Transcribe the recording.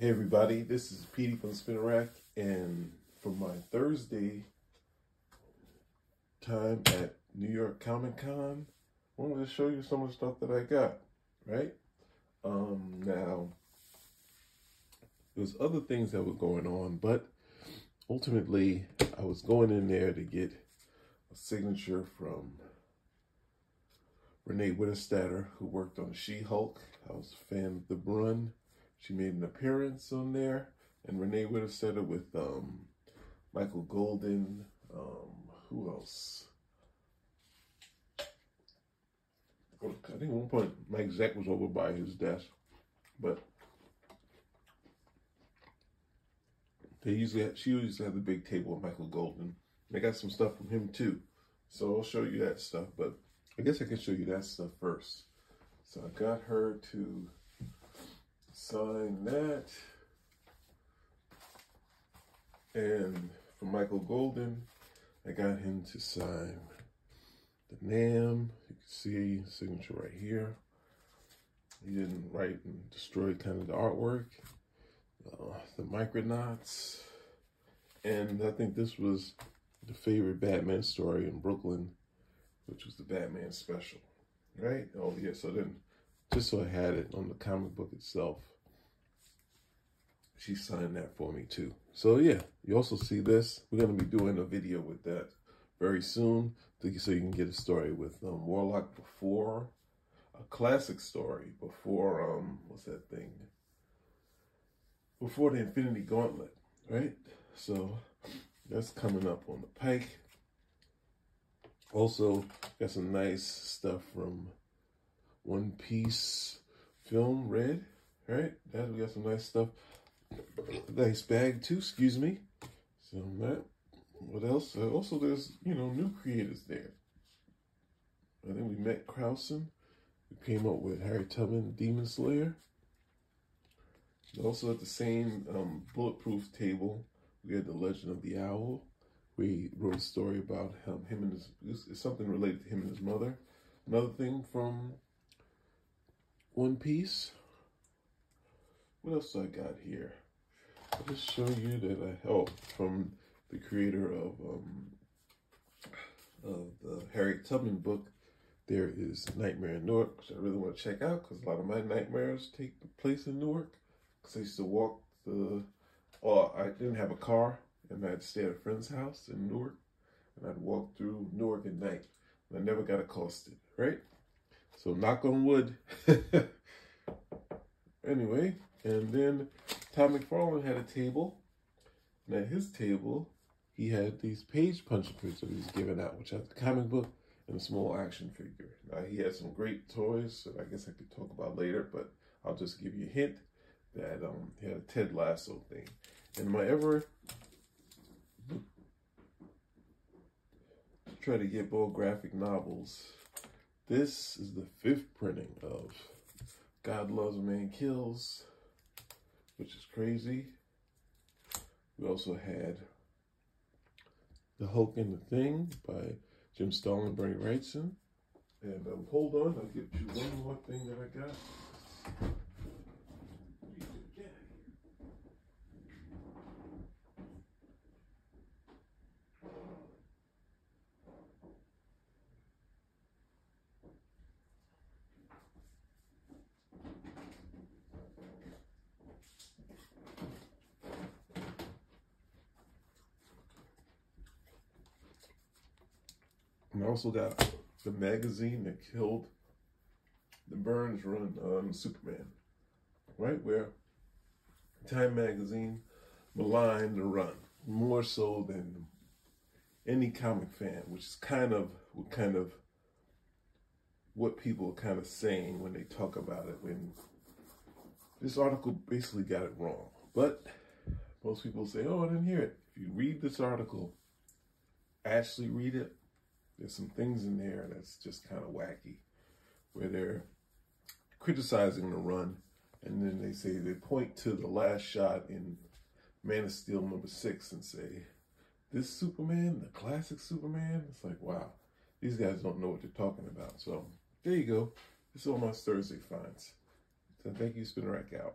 Hey everybody, this is Petey from Spinner Rack, and for my Thursday time at New York Comic Con, I wanted to show you some of the stuff that I got, right? Um, now, there's other things that were going on, but ultimately, I was going in there to get a signature from Renee Witterstaetter, who worked on She-Hulk. I was a fan of the Byrne she made an appearance on there, and Renee would have said it with um, Michael Golden. Um, who else? I think at one point Mike Zeck was over by his desk, but they usually have, she usually have the big table with Michael Golden. I got some stuff from him too, so I'll show you that stuff. But I guess I can show you that stuff first. So I got her to sign that. And for Michael Golden, I got him to sign the NAM. You can see signature right here. He didn't write and destroy kind of the artwork, uh, the Micronauts. And I think this was the favorite Batman story in Brooklyn, which was the Batman special, right? Oh yeah, so then just so I had it on the comic book itself she signed that for me too. So yeah, you also see this. We're going to be doing a video with that very soon so you can get a story with um, Warlock before, a classic story before, um, what's that thing? Before the Infinity Gauntlet, right? So that's coming up on the pike. Also, got some nice stuff from One Piece Film Red, All right, That we got some nice stuff nice bag too, excuse me. So that, what else? Uh, also, there's, you know, new creators there. I think we met Krausen. We came up with Harriet Tubman, Demon Slayer. Also at the same um, bulletproof table, we had The Legend of the Owl. We wrote a story about him, him and his, something related to him and his mother. Another thing from One Piece. What else I got here? I'll just show you that I helped from the creator of um, of the Harriet Tubman book. There is Nightmare in Newark, which I really want to check out because a lot of my nightmares take place in Newark. Because I used to walk the, well, I didn't have a car and I'd stay at a friend's house in Newark and I'd walk through Newark at night. And I never got accosted, right? So knock on wood. anyway, and then Todd McFarlane had a table, and at his table, he had these page punch that he was giving out, which had the comic book and a small action figure. Now, he had some great toys that I guess I could talk about later, but I'll just give you a hint that um, he had a Ted Lasso thing. And my ever try to get more graphic novels, this is the fifth printing of God Loves a Man Kills, which is crazy. We also had The Hulk and the Thing by Jim Starlin and Bernie Wrightson. And um, hold on, I'll get you one more thing that I got. And I also got the magazine that killed the Byrne's run on Superman, right? Where Time Magazine maligned the run more so than any comic fan, which is kind of what kind of what people are kind of saying when they talk about it. When this article basically got it wrong, but most people say, "Oh, I didn't hear it." If you read this article, actually read it, there's some things in there that's just kind of wacky, where they're criticizing the run, and then they say they point to the last shot in Man of Steel number six and say, "This Superman, the classic Superman." It's like, wow, these guys don't know what they're talking about. So there you go. This is all my Thursday finds. So thank you, Spinner Rack out.